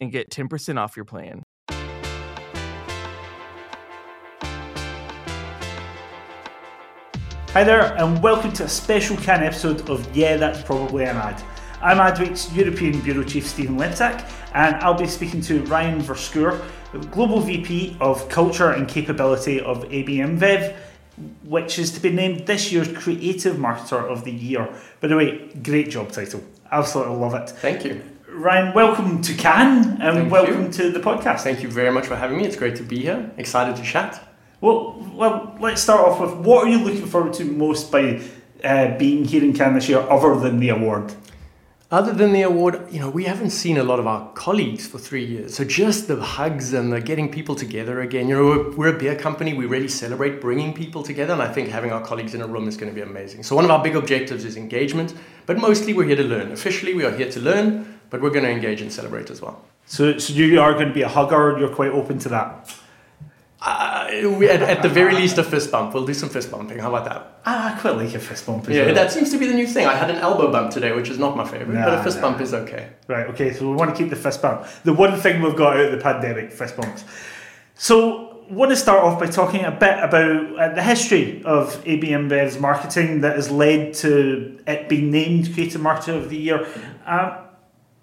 and get 10% off your plan. Hi there, and welcome to a special Cannes episode of Yeah, That's Probably an Ad. I'm Adweek's European Bureau Chief Stephen Lepitak, and I'll be speaking to Ryan Verschoor, Global VP of Culture and Capability of AB InBev, which is to be named this year's Creative Marketer of the Year. By the way, great job title. Absolutely love it. Thank you. Ryan, welcome to Cannes and Thank welcome you. to the podcast. Thank you very much for having me. It's great to be here. Excited to chat. Well, well, let's start off with what are you looking forward to most by uh, being here in Cannes this year, other than the award? Other than the award, you know, we haven't seen a lot of our colleagues for three years. So just the hugs and the getting people together again. You know, we're, we're a beer company. We really celebrate bringing people together. And I think having our colleagues in a room is going to be amazing. So one of our big objectives is engagement. But mostly we're here to learn. Officially, we are here to learn, but we're going to engage and celebrate as well. So, so you are going to be a hugger. You're quite open to that. Uh, we, at, at the very least, a fist bump. We'll do some fist bumping. How about that? Ah, I quite like a fist bump. as Yeah, well. that seems to be the new thing. I had an elbow bump today, which is not my favorite, but a fist nah. bump is okay. Right, okay, so we want to keep the fist bump. The one thing we've got out of the pandemic, fist bumps. So, I want to start off by talking a bit about uh, the history of AB InBev's marketing that has led to it being named Creative Marketer of the Year. Um,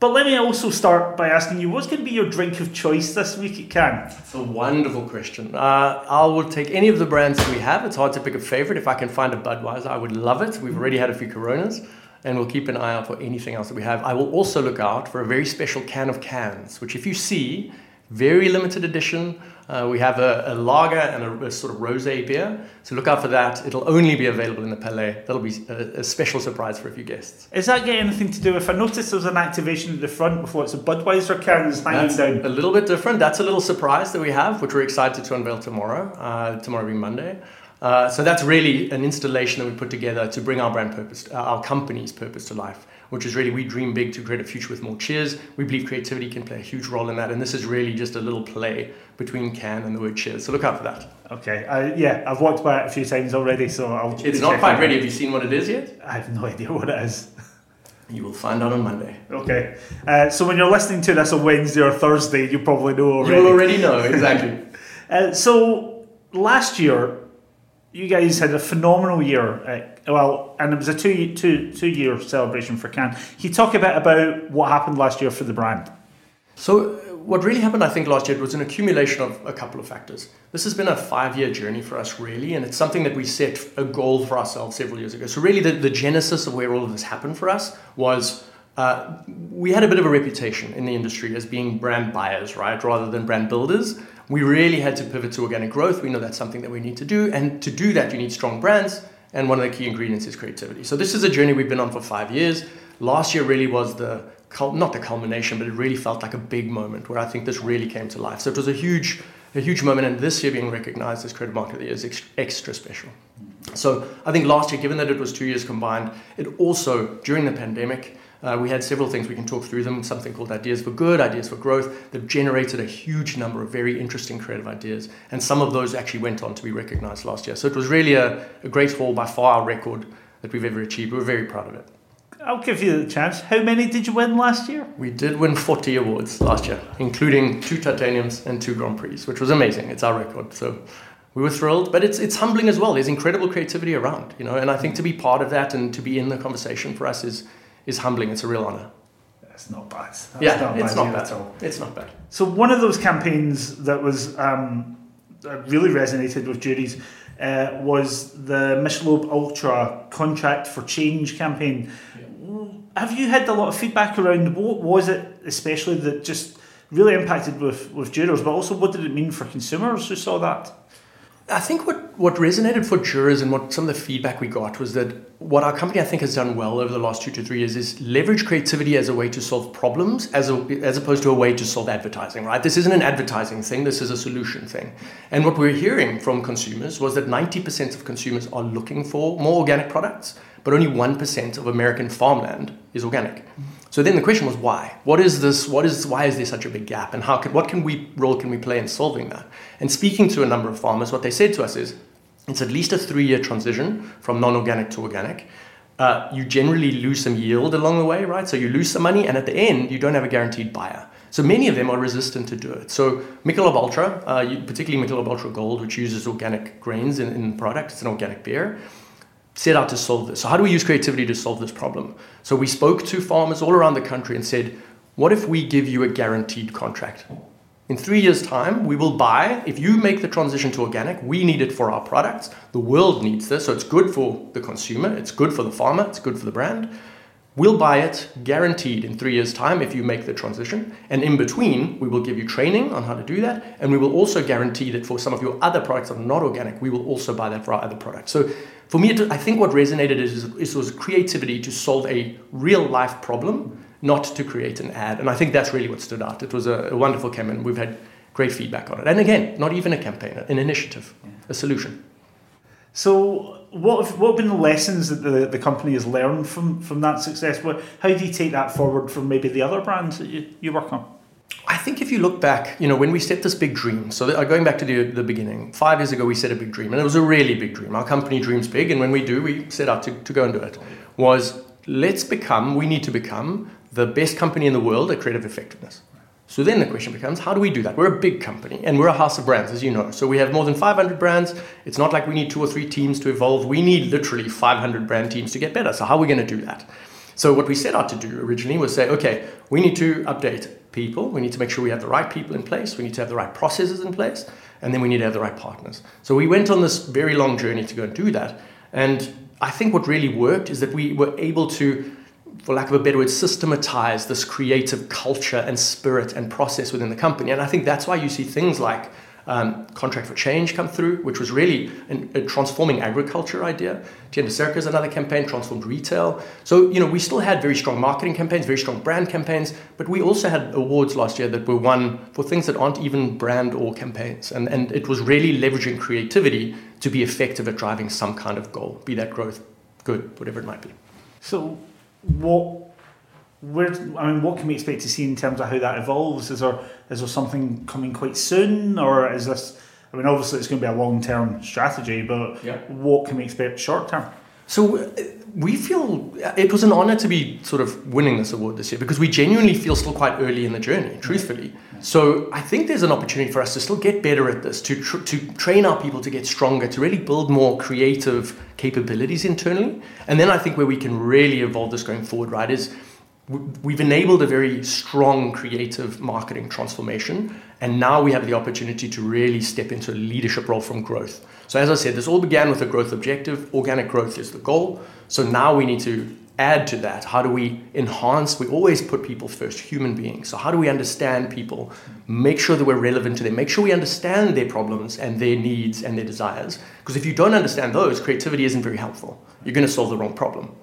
but let me also start by asking you, what's going to be your drink of choice this week at Cannes? It's a wonderful question. Uh, I will take any of the brands we have. It's hard to pick a favorite. If I can find a Budweiser, I would love it. We've already had a few Coronas, and we'll keep an eye out for anything else that we have. I will also look out for a very special can of cans, which, if you see, very limited edition. Uh, we have a, a lager and a, a sort of rosé beer, so look out for that. It'll only be available in the Palais. That'll be a, a special surprise for a few guests. Is that got anything to do with? I noticed there's an activation at the front with lots of Budweiser cans hanging That's down. a little bit different. That's a little surprise that we have, which we're excited to unveil tomorrow. Uh, tomorrow being Monday. Uh, so that's really an installation that we put together to bring our brand purpose, uh, our company's purpose to life, which is really we dream big to create a future with more cheers. We believe creativity can play a huge role in that, and this is really just a little play between can and the word cheers. So look out for that. Okay, I, yeah, I've walked by it a few times already, so I'll. It's not quite ready. Have you seen what it is yet? I have no idea what it is. You will find out on Monday. Okay, uh, so when you're listening to this on Wednesday or Thursday, you probably know already. You already know exactly. Uh, so last year, you guys had a phenomenal year. Uh, well, and it was a two two two year celebration for Cannes. Can you talk a bit about what happened last year for the brand? So, what really happened, I think, last year was an accumulation of a couple of factors. This has been a five year journey for us, really, and it's something that we set a goal for ourselves several years ago. So, really, the, the genesis of where all of this happened for us was uh, we had a bit of a reputation in the industry as being brand buyers, right, rather than brand builders. We really had to pivot to organic growth. We know that's something that we need to do, and to do that, you need strong brands, and one of the key ingredients is creativity. So, this is a journey we've been on for five years. Last year really was the not the culmination, but it really felt like a big moment where I think this really came to life. So it was a huge, a huge moment, and this year being recognized as Creative Market of the Year is ex- extra special. So I think last year, given that it was two years combined, it also during the pandemic Uh, we had several things we can talk through them. Something called Ideas for Good, Ideas for Growth. They've generated a huge number of very interesting creative ideas, and some of those actually went on to be recognized last year. So it was really a, a great haul, by far record that we've ever achieved. We're very proud of it. I'll give you the chance. How many did you win last year? We did win 40 awards last year, including two titaniums and two Grand Prix, which was amazing. It's our record. So we were thrilled, but it's it's humbling as well. There's incredible creativity around, you know, and I think to be part of that and to be in the conversation for us is is humbling. It's a real honor. That's not bad. That's yeah, not it's bad not bad at all. It's not bad. So one of those campaigns that was um, that really resonated with juries uh, was the Michelob Ultra Contract for Change campaign. Have you had a lot of feedback around what was it, especially that just really impacted with with jurors, but also what did it mean for consumers who saw that? I think what, what resonated for jurors and what some of the feedback we got was that what our company I think has done well over the last two to three years is leverage creativity as a way to solve problems as a, as opposed to a way to solve advertising, right? This isn't an advertising thing, this is a solution thing. And what we're hearing from consumers was that 90% of consumers are looking for more organic products, but only 1% of American farmland is organic. So then the question was why? What is this? What is why is there such a big gap? And how can what can we role can we play in solving that? And speaking to a number of farmers, what they said to us is it's at least a three-year transition from non-organic to organic. Uh, you generally lose some yield along the way, right? So you lose some money, and at the end, you don't have a guaranteed buyer. So many of them are resistant to do it. So Michelob Ultra, uh, particularly Michelob Ultra Gold, which uses organic grains in, in the product, it's an organic beer set out to solve this. So, how do we use creativity to solve this problem? So, we spoke to farmers all around the country and said, What if we give you a guaranteed contract? In three years' time, we will buy, if you make the transition to organic, we need it for our products. The world needs this, so it's good for the consumer, it's good for the farmer, it's good for the brand. We'll buy it guaranteed in three years' time if you make the transition. And in between, we will give you training on how to do that. And we will also guarantee that for some of your other products that are not organic, we will also buy that for our other products. So for me, I think what resonated is, is was creativity to solve a real life problem, not to create an ad. And I think that's really what stood out. It was a, a wonderful campaign. We've had great feedback on it. And again, not even a campaign, an initiative, yeah. a solution. So, what have, what have been the lessons that the, the company has learned from, from that success? What, how do you take that forward from maybe the other brands that you, you work on? I think if you look back, you know, when we set this big dream, so uh, going back to the, the beginning, five years ago we set a big dream, and it was a really big dream. Our company dreams big, and when we do, we set out to, to go and do it. Was let's become, we need to become the best company in the world at creative effectiveness. So then the question becomes, how do we do that? We're a big company and we're a house of brands, as you know. So we have more than 500 brands. It's not like we need two or three teams to evolve. We need literally 500 brand teams to get better. So how are we going to do that? So what we set out to do originally was say, okay, we need to update people. We need to make sure we have the right people in place. We need to have the right processes in place. And then we need to have the right partners. So we went on this very long journey to go and do that. And I think what really worked is that we were able to for lack of a better word, systematize this creative culture and spirit and process within the company. And I think that's why you see things like um, Contract for Change come through, which was really an, a transforming agriculture idea. Tienda Cerca is another campaign, transformed retail. So, you know, we still had very strong marketing campaigns, very strong brand campaigns, but we also had awards last year that were won for things that aren't even brand or campaigns. And, and it was really leveraging creativity to be effective at driving some kind of goal, be that growth, good, whatever it might be. So, what where I mean, what can we expect to see in terms of how that evolves? Is there is there something coming quite soon, or is this? I mean, obviously it's going to be a long term strategy, but yeah. what can we expect short term? So uh, we feel it was an honor to be sort of winning this award this year because we genuinely feel still quite early in the journey, truthfully. So I think there's an opportunity for us to still get better at this, to tr- to train our people to get stronger, to really build more creative capabilities internally. And then I think where we can really evolve this going forward, right, is we've enabled a very strong creative marketing transformation and now we have the opportunity to really step into a leadership role from growth. So as i said this all began with a growth objective. Organic growth is the goal. So now we need to add to that how do we enhance? We always put people first human beings. So how do we understand people? Make sure that we're relevant to them. Make sure we understand their problems and their needs and their desires. Because if you don't understand those creativity isn't very helpful. You're going to solve the wrong problem.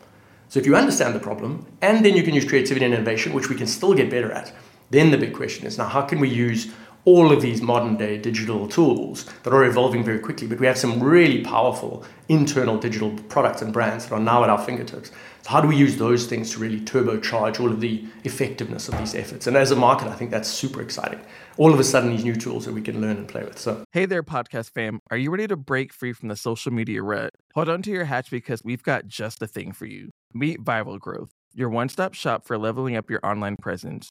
So if you understand the problem, and then you can use creativity and innovation, which we can still get better at, then the big question is now how can we use all of these modern day digital tools that are evolving very quickly, but we have some really powerful internal digital products and brands that are now at our fingertips. So how do we use those things to really turbocharge all of the effectiveness of these efforts? And as a market, I think that's super exciting. All of a sudden, these new tools that we can learn and play with. So, hey there, podcast fam. Are you ready to break free from the social media rut? Hold on to your hatch because we've got just the thing for you. Meet Viral Growth, your one stop shop for leveling up your online presence.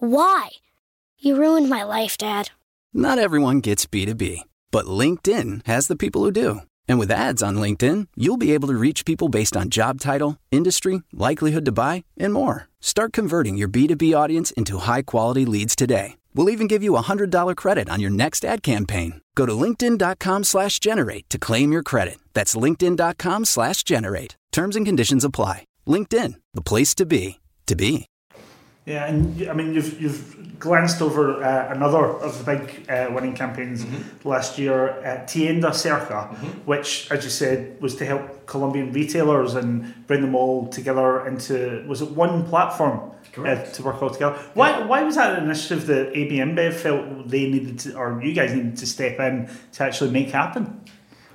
Why? You ruined my life, Dad. Not everyone gets B2B, but LinkedIn has the people who do. And with ads on LinkedIn, you'll be able to reach people based on job title, industry, likelihood to buy, and more. Start converting your B2B audience into high quality leads today. We'll even give you a $100 credit on your next ad campaign. Go to linkedin.com slash generate to claim your credit. That's linkedin.com slash generate. Terms and conditions apply. LinkedIn, the place to be, to be. Yeah, and I mean, you've you've glanced over uh, another of the big uh, winning campaigns mm-hmm. last year, uh, Tienda Cerca, mm-hmm. which, as you said, was to help Colombian retailers and bring them all together into was it one platform uh, to work all together. Why why was that an initiative that AB InBev felt they needed to, or you guys needed to step in to actually make happen?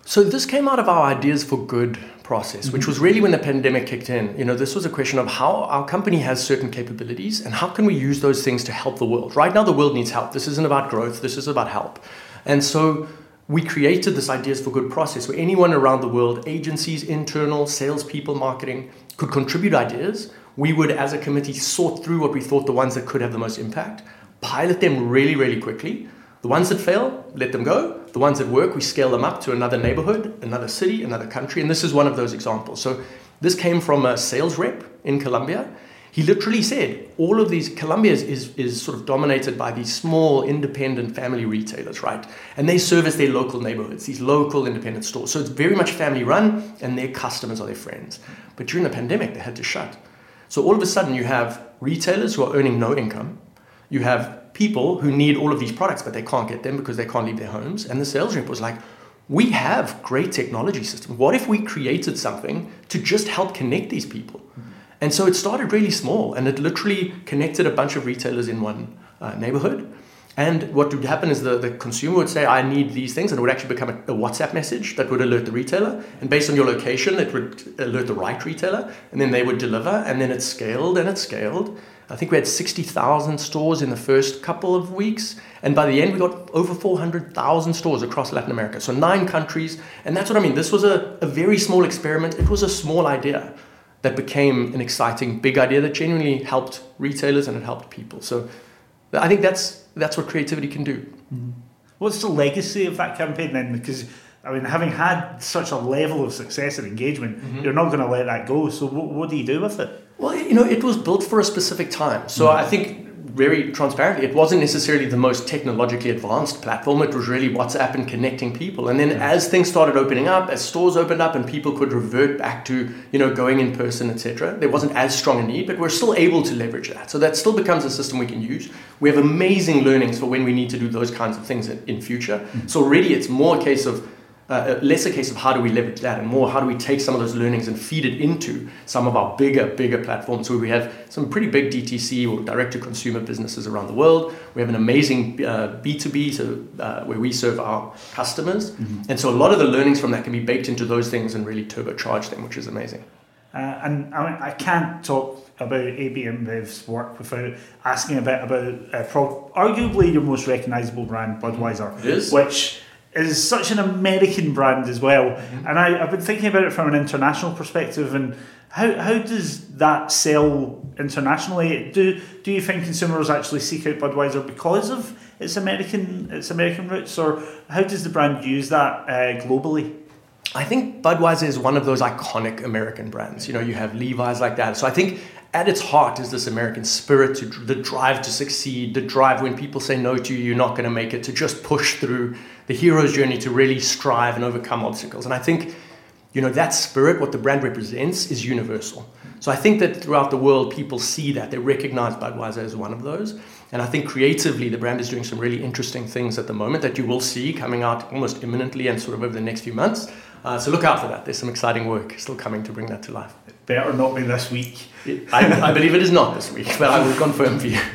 So this came out of our ideas for good process, which mm-hmm. was really when the pandemic kicked in. You know, this was a question of how our company has certain capabilities and how can we use those things to help the world. Right now, the world needs help. This isn't about growth. This is about help. And so we created this ideas for good process where anyone around the world, agencies, internal, salespeople, marketing, could contribute ideas. We would, as a committee, sort through what we thought the ones that could have the most impact, pilot them really, really quickly. The ones that fail, let them go the ones that work, we scale them up to another neighborhood, another city, another country, and this is one of those examples. So this came from a sales rep in Colombia. He literally said all of these Colombia is, is, sort of dominated by these small independent family retailers, right? And they service their local neighborhoods, these local independent stores. So it's very much family run, and their customers are their friends. But during the pandemic, they had to shut. So all of a sudden, you have retailers who are earning no income. You have people who need all of these products, but they can't get them because they can't leave their homes. And the sales rep was like, we have great technology systems. What if we created something to just help connect these people? And so it started really small and it literally connected a bunch of retailers in one uh, neighborhood. And what would happen is the, the consumer would say, I need these things, and it would actually become a, a, WhatsApp message that would alert the retailer. And based on your location, it would alert the right retailer, and then they would deliver, and then it scaled and it scaled. I think we had 60,000 stores in the first couple of weeks. And by the end, we got over 400,000 stores across Latin America. So nine countries. And that's what I mean. This was a, a very small experiment. It was a small idea that became an exciting big idea that genuinely helped retailers and it helped people. So I think that's, that's what creativity can do. Mm-hmm. What's the legacy of that campaign then? Because I mean, having had such a level of success and engagement, mm-hmm. you're not going to let that go. So, what, what, do you do with it? Well, you know, it was built for a specific time. So, mm-hmm. I think very transparently, it wasn't necessarily the most technologically advanced platform. It was really WhatsApp and connecting people. And then, as things started opening up, as stores opened up, and people could revert back to you know going in person, etc., there wasn't as strong a need, but we're still able to leverage that. So that still becomes a system we can use. We have amazing learnings for when we need to do those kinds of things in, in future. Mm-hmm. So already, it's more a case of uh, less a case of how do we leverage that and more how do we take some of those learnings and feed it into some of our bigger, bigger platforms where we have some pretty big DTC or direct to consumer businesses around the world. We have an amazing uh, B2B so, uh, where we serve our customers. Mm-hmm. And so a lot of the learnings from that can be baked into those things and really turbocharge them, which is amazing. Uh, and I, mean, I can't talk about AB InBev's work without asking a bit about uh, pro- arguably your most recognisable brand, Budweiser, It is. which is such an American brand as well. Mm-hmm. And I, I've been thinking about it from an international perspective and how, how does that sell internationally? Do do you think consumers actually seek out Budweiser because of its American its American roots, or how does the brand use that uh, globally? I think Budweiser is one of those iconic American brands. You know, you have Levi's like that. So I think at its heart is this American spirit, to, the drive to succeed, the drive when people say no to you, you're not going to make it, to just push through the hero's journey to really strive and overcome obstacles. And I think, you know, that spirit, what the brand represents, is universal. So I think that throughout the world, people see that. They recognize Budweiser as one of those. And I think creatively, the brand is doing some really interesting things at the moment that you will see coming out almost imminently and sort of over the next few months. Uh, so look out for that. There's some exciting work still coming to bring that to life. Better not be this week. I, I believe it is not this week, but I will confirm for you.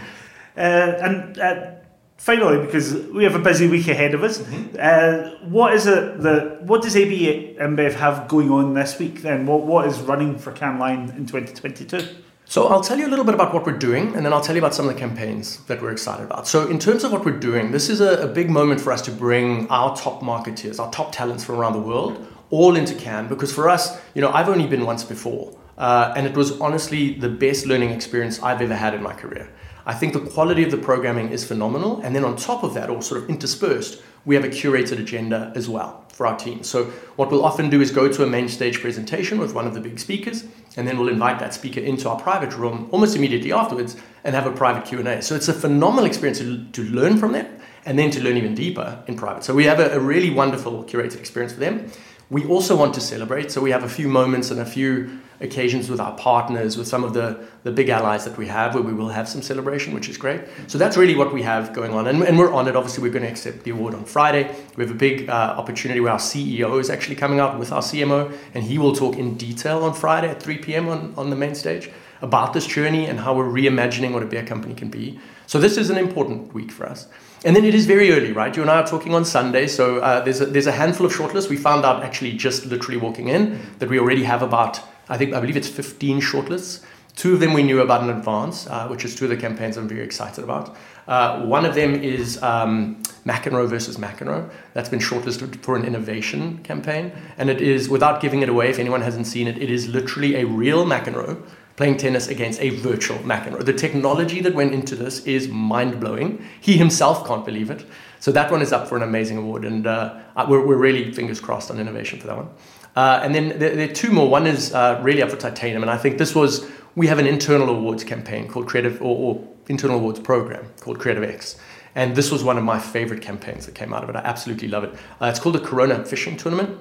Uh, and uh, finally, because we have a busy week ahead of us, uh, what is it that what does AB InBev have going on this week? Then what what is running for Cannes Lion in twenty twenty two? So I'll tell you a little bit about what we're doing, and then I'll tell you about some of the campaigns that we're excited about. So in terms of what we're doing, this is a, a big moment for us to bring our top marketeers, our top talents from around the world, all into Cannes. Because for us, you know, I've only been once before, uh, and it was honestly the best learning experience I've ever had in my career. I think the quality of the programming is phenomenal, and then on top of that, or sort of interspersed, we have a curated agenda as well for our team. So what we'll often do is go to a main stage presentation with one of the big speakers, and then we'll invite that speaker into our private room almost immediately afterwards and have a private Q&A. So it's a phenomenal experience to, to learn from them and then to learn even deeper in private. So we have a, a really wonderful curated experience for them. We also want to celebrate, so we have a few moments and a few occasions with our partners, with some of the, the big allies that we have, where we will have some celebration, which is great. So that's really what we have going on. And, and we're on it. Obviously, we're going to accept the award on Friday. We have a big uh, opportunity where our CEO is actually coming out with our CMO, and he will talk in detail on Friday at 3 p.m. on, on the main stage about this journey and how we're reimagining what a beer company can be. So this is an important week for us. And then it is very early, right? You and I are talking on Sunday, so uh, there's, a, there's a handful of shortlists. We found out actually just literally walking in that we already have about, I think, I believe it's 15 shortlists. Two of them we knew about in advance, uh, which is two of the campaigns I'm very excited about. Uh, one of them is um, McEnroe versus McEnroe. That's been shortlisted for an innovation campaign. And it is, without giving it away, if anyone hasn't seen it, it is literally a real McEnroe playing tennis against a virtual McEnroe. The technology that went into this is mind blowing. He himself can't believe it. So that one is up for an amazing award, and uh, we're, we're really fingers crossed on innovation for that one. Uh, and then there, there, are two more. One is uh, really up for titanium, and I think this was we have an internal awards campaign called Creative or, or internal awards program called Creative X. And this was one of my favorite campaigns that came out of it. I absolutely love it. Uh, it's called the Corona Fishing Tournament,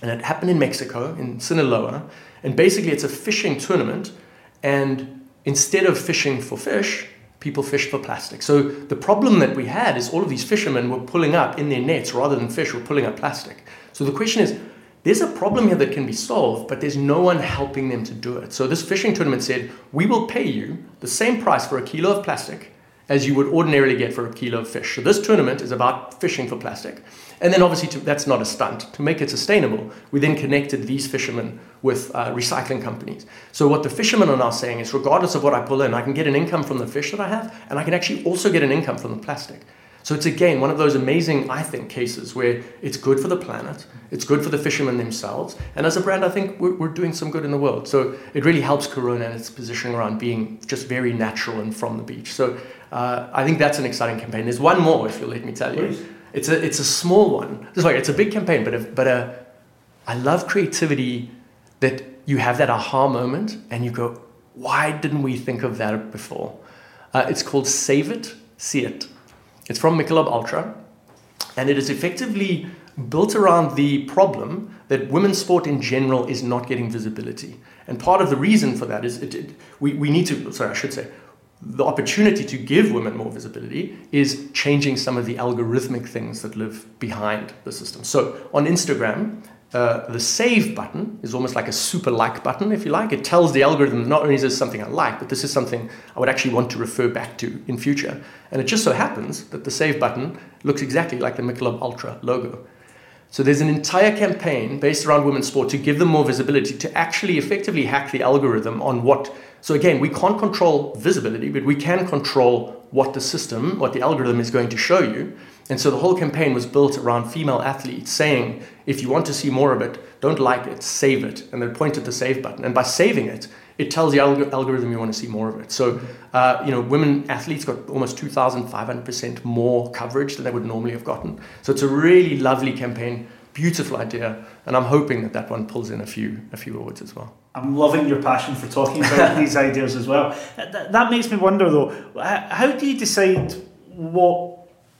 and it happened in Mexico, in Sinaloa. And basically, it's a fishing tournament and instead of fishing for fish, people fish for plastic. So the problem that we had is all of these fishermen were pulling up in their nets rather than fish were pulling up plastic. So the question is, there's a problem here that can be solved, but there's no one helping them to do it. So this fishing tournament said, we will pay you the same price for a kilo of plastic as you would ordinarily get for a kilo of fish. So this tournament is about fishing for plastic. And then obviously to, that's not a stunt. To make it sustainable, we then connected these fishermen with uh, recycling companies. So what the fishermen are now saying is regardless of what I pull in, I can get an income from the fish that I have, and I can actually also get an income from the plastic. So it's again one of those amazing, I think, cases where it's good for the planet, it's good for the fishermen themselves, and as a brand, I think we're, we're doing some good in the world. So it really helps Corona and its positioning around being just very natural and from the beach. So uh, I think that's an exciting campaign. There's one more, if you'll let me tell you. It's a it's a small one. It's like it's a big campaign, but a, but a, I love creativity that you have that aha moment and you go, why didn't we think of that before? Uh, it's called Save It, See It. It's from Michelob Ultra, and it is effectively built around the problem that women's sport in general is not getting visibility. And part of the reason for that is it, it, we, we need to, sorry, I should say, the opportunity to give women more visibility is changing some of the algorithmic things that live behind the system. So on Instagram, uh, the save button is almost like a super like button, if you like. It tells the algorithm not only is this something I like, but this is something I would actually want to refer back to in future. And it just so happens that the save button looks exactly like the Michelob Ultra logo. So there's an entire campaign based around women's sport to give them more visibility, to actually effectively hack the algorithm on what So again, we can't control visibility, but we can control what the system, what the algorithm is going to show you. And so the whole campaign was built around female athletes saying, if you want to see more of it, don't like it, save it. And they point at the save button. And by saving it, it tells the alg- algorithm you want to see more of it. So, uh, you know, women athletes got almost 2,500% more coverage than they would normally have gotten. So it's a really lovely campaign, beautiful idea. And I'm hoping that that one pulls in a few, a few awards as well. I'm loving your passion for talking about these ideas as well. That, that makes me wonder though, how do you decide what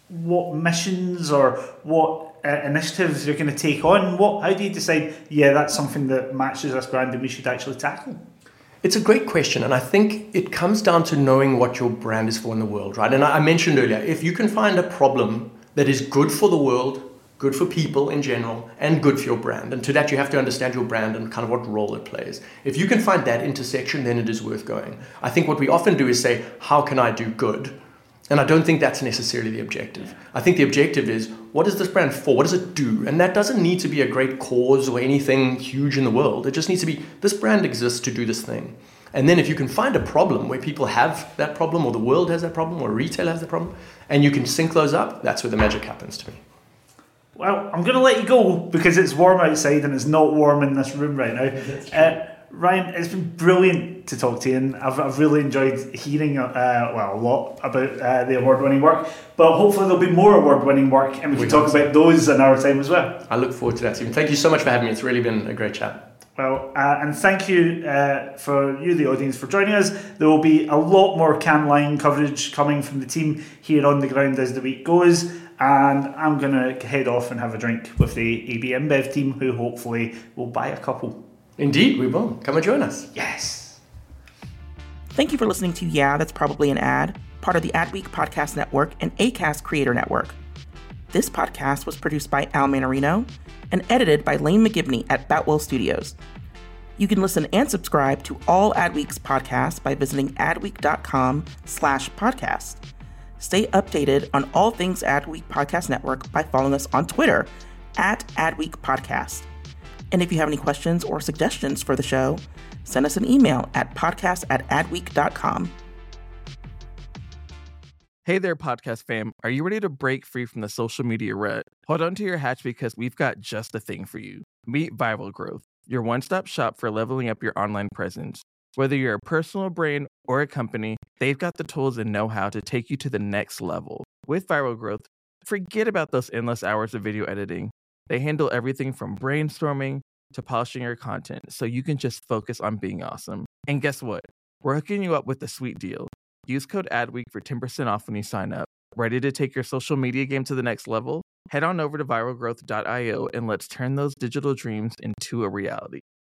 what missions or what uh, initiatives you're going to take on? What how do you decide? Yeah, that's something that matches us brand and we should actually tackle. It's a great question, and I think it comes down to knowing what your brand is for in the world, right? And I mentioned earlier, if you can find a problem that is good for the world, good for people in general, and good for your brand, and to that you have to understand your brand and kind of what role it plays. If you can find that intersection, then it is worth going. I think what we often do is say, How can I do good? And I don't think that's necessarily the objective. I think the objective is what is this brand for? What does it do? And that doesn't need to be a great cause or anything huge in the world. It just needs to be this brand exists to do this thing. And then if you can find a problem where people have that problem, or the world has that problem, or retail has that problem, and you can sync those up, that's where the magic happens to me. Well, I'm going to let you go because it's warm outside and it's not warm in this room right now. Uh, Ryan, it's been brilliant to talk to you, and I've, I've really enjoyed hearing, uh, well, a lot about uh, the award winning work. But hopefully, there'll be more award winning work, and we, we can talk about those in our time as well. I look forward to that, Stephen. Thank you so much for having me. It's really been a great chat. Well, uh, and thank you uh, for you, the audience, for joining us. There will be a lot more Cannes Lion coverage coming from the team here on the ground as the week goes. And I'm going to head off and have a drink with the AB InBev team, who hopefully will buy a couple. Indeed, we will. Come and join us. Yes. Thank you for listening to Yeah, That's Probably an Ad, part of the Adweek Podcast Network and ACAST Creator Network. This podcast was produced by Al Manarino and edited by Lane McGibney at Boutwell Studios. You can listen and subscribe to all Adweek's podcasts by visiting adweek.com slash podcast. Stay updated on all things Adweek Podcast Network by following us on Twitter at Adweek Podcast. And if you have any questions or suggestions for the show, send us an email at podcast at adweek.com. Hey there, podcast fam. Are you ready to break free from the social media rut? Hold on to your hatch because we've got just the thing for you. Meet Viral Growth, your one stop shop for leveling up your online presence. Whether you're a personal brand or a company, they've got the tools and know how to take you to the next level. With Viral Growth, forget about those endless hours of video editing. They handle everything from brainstorming to polishing your content so you can just focus on being awesome. And guess what? We're hooking you up with a sweet deal. Use code ADWEEK for 10% off when you sign up. Ready to take your social media game to the next level? Head on over to viralgrowth.io and let's turn those digital dreams into a reality.